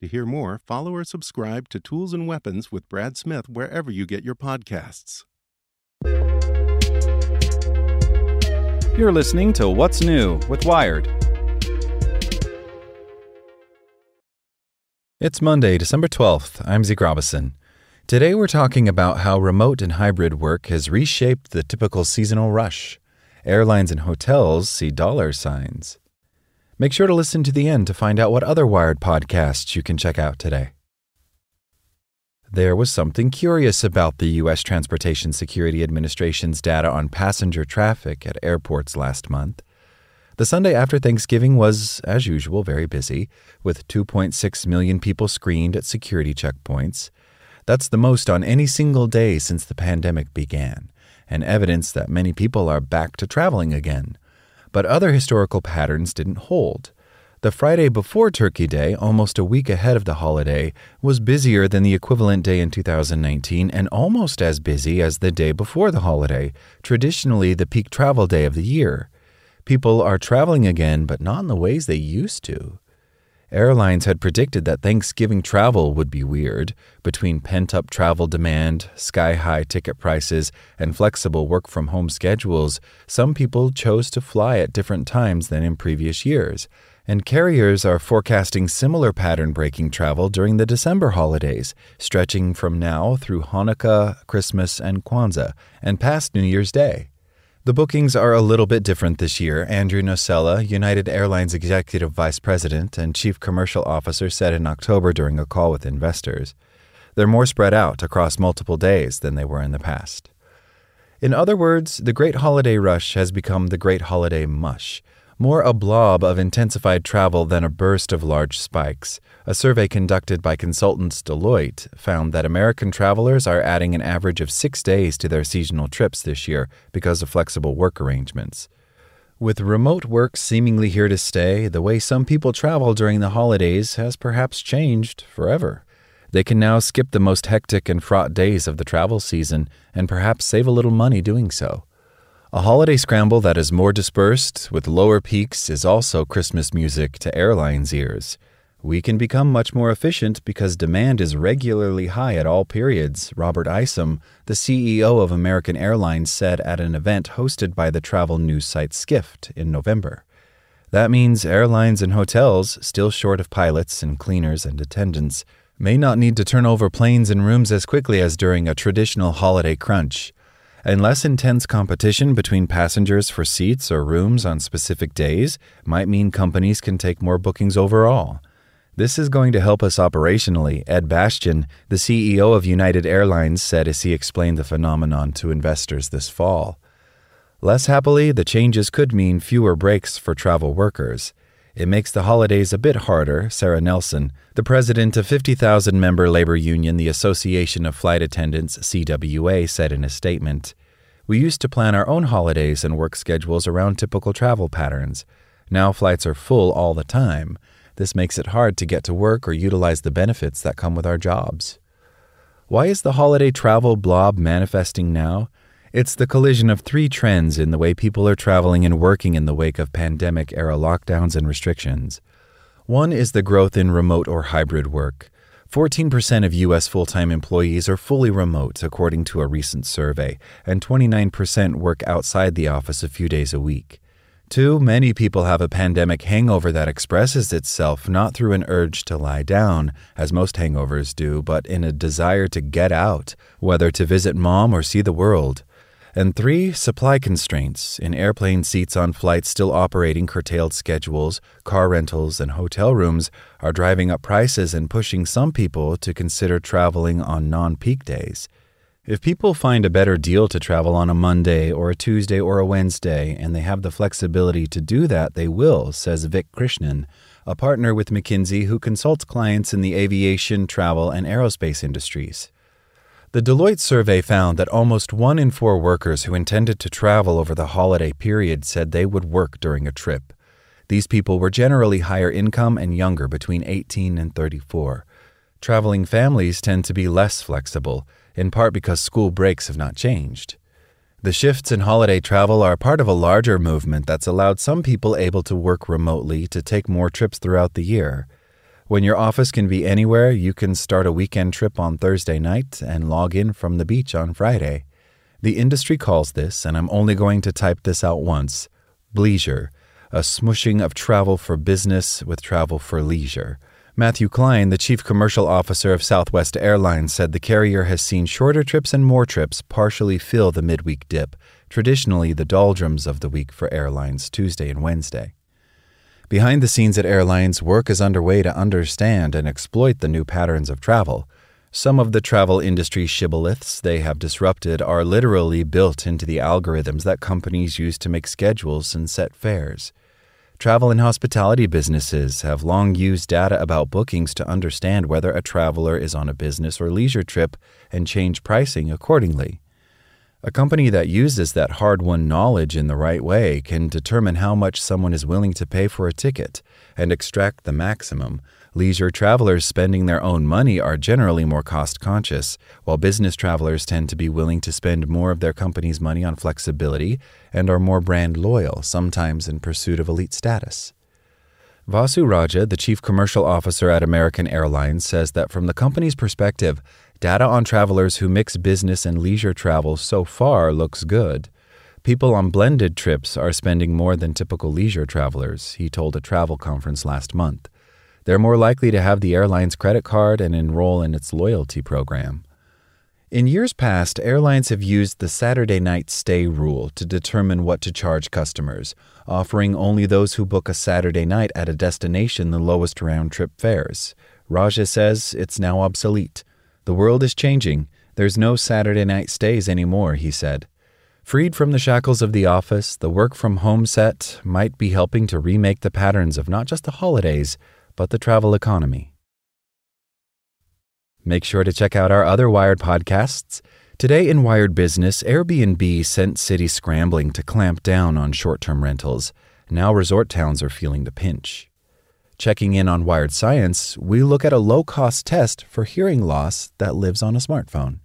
To hear more, follow or subscribe to Tools and Weapons with Brad Smith wherever you get your podcasts. You're listening to What's New with Wired. It's Monday, December 12th. I'm Zeke Robison. Today we're talking about how remote and hybrid work has reshaped the typical seasonal rush. Airlines and hotels see dollar signs. Make sure to listen to the end to find out what other Wired podcasts you can check out today. There was something curious about the U.S. Transportation Security Administration's data on passenger traffic at airports last month. The Sunday after Thanksgiving was, as usual, very busy, with 2.6 million people screened at security checkpoints. That's the most on any single day since the pandemic began, and evidence that many people are back to traveling again. But other historical patterns didn't hold. The Friday before Turkey Day, almost a week ahead of the holiday, was busier than the equivalent day in 2019 and almost as busy as the day before the holiday, traditionally the peak travel day of the year. People are traveling again, but not in the ways they used to. Airlines had predicted that Thanksgiving travel would be weird. Between pent up travel demand, sky high ticket prices, and flexible work from home schedules, some people chose to fly at different times than in previous years and carriers are forecasting similar pattern breaking travel during the December holidays, stretching from now through Hanukkah, Christmas, and Kwanzaa, and past New Year's Day. The bookings are a little bit different this year, Andrew Nocella, United Airlines Executive Vice President and Chief Commercial Officer, said in October during a call with investors. They're more spread out across multiple days than they were in the past. In other words, the Great Holiday Rush has become the Great Holiday Mush more a blob of intensified travel than a burst of large spikes. A survey conducted by consultants Deloitte found that American travelers are adding an average of six days to their seasonal trips this year because of flexible work arrangements. With remote work seemingly here to stay, the way some people travel during the holidays has perhaps changed forever. They can now skip the most hectic and fraught days of the travel season and perhaps save a little money doing so. A holiday scramble that is more dispersed, with lower peaks, is also Christmas music to airlines' ears. We can become much more efficient because demand is regularly high at all periods, Robert Isom, the CEO of American Airlines, said at an event hosted by the travel news site Skift in November. That means airlines and hotels, still short of pilots and cleaners and attendants, may not need to turn over planes and rooms as quickly as during a traditional holiday crunch and less intense competition between passengers for seats or rooms on specific days might mean companies can take more bookings overall. This is going to help us operationally, Ed Bastian, the CEO of United Airlines, said as he explained the phenomenon to investors this fall. Less happily, the changes could mean fewer breaks for travel workers. It makes the holidays a bit harder, Sarah Nelson, the president of 50,000 member labor union, the Association of Flight Attendants, CWA, said in a statement. We used to plan our own holidays and work schedules around typical travel patterns. Now flights are full all the time. This makes it hard to get to work or utilize the benefits that come with our jobs. Why is the holiday travel blob manifesting now? It's the collision of three trends in the way people are traveling and working in the wake of pandemic era lockdowns and restrictions. One is the growth in remote or hybrid work. 14% of U.S. full time employees are fully remote, according to a recent survey, and 29% work outside the office a few days a week. Too many people have a pandemic hangover that expresses itself not through an urge to lie down, as most hangovers do, but in a desire to get out, whether to visit mom or see the world. And three, supply constraints in airplane seats on flights still operating curtailed schedules, car rentals, and hotel rooms are driving up prices and pushing some people to consider traveling on non peak days. If people find a better deal to travel on a Monday or a Tuesday or a Wednesday and they have the flexibility to do that, they will, says Vic Krishnan, a partner with McKinsey who consults clients in the aviation, travel, and aerospace industries. The Deloitte survey found that almost one in four workers who intended to travel over the holiday period said they would work during a trip. These people were generally higher income and younger, between 18 and 34. Traveling families tend to be less flexible in part because school breaks have not changed. The shifts in holiday travel are part of a larger movement that's allowed some people able to work remotely to take more trips throughout the year. When your office can be anywhere, you can start a weekend trip on Thursday night and log in from the beach on Friday. The industry calls this, and I'm only going to type this out once, bleisure, a smushing of travel for business with travel for leisure. Matthew Klein, the chief commercial officer of Southwest Airlines, said the carrier has seen shorter trips and more trips partially fill the midweek dip, traditionally the doldrums of the week for airlines Tuesday and Wednesday. Behind the scenes at airlines, work is underway to understand and exploit the new patterns of travel. Some of the travel industry shibboleths they have disrupted are literally built into the algorithms that companies use to make schedules and set fares. Travel and hospitality businesses have long used data about bookings to understand whether a traveler is on a business or leisure trip and change pricing accordingly. A company that uses that hard won knowledge in the right way can determine how much someone is willing to pay for a ticket and extract the maximum Leisure travelers spending their own money are generally more cost conscious, while business travelers tend to be willing to spend more of their company's money on flexibility and are more brand loyal, sometimes in pursuit of elite status. Vasu Raja, the chief commercial officer at American Airlines, says that from the company's perspective, data on travelers who mix business and leisure travel so far looks good. People on blended trips are spending more than typical leisure travelers, he told a travel conference last month. They're more likely to have the airline's credit card and enroll in its loyalty program. In years past, airlines have used the Saturday night stay rule to determine what to charge customers, offering only those who book a Saturday night at a destination the lowest round trip fares. Raja says it's now obsolete. The world is changing. There's no Saturday night stays anymore, he said. Freed from the shackles of the office, the work from home set might be helping to remake the patterns of not just the holidays, but the travel economy. Make sure to check out our other Wired podcasts. Today in Wired Business, Airbnb sent cities scrambling to clamp down on short term rentals. Now resort towns are feeling the pinch. Checking in on Wired Science, we look at a low cost test for hearing loss that lives on a smartphone.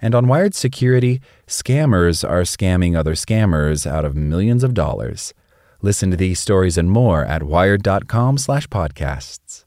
And on Wired Security, scammers are scamming other scammers out of millions of dollars. Listen to these stories and more at wired.com/podcasts.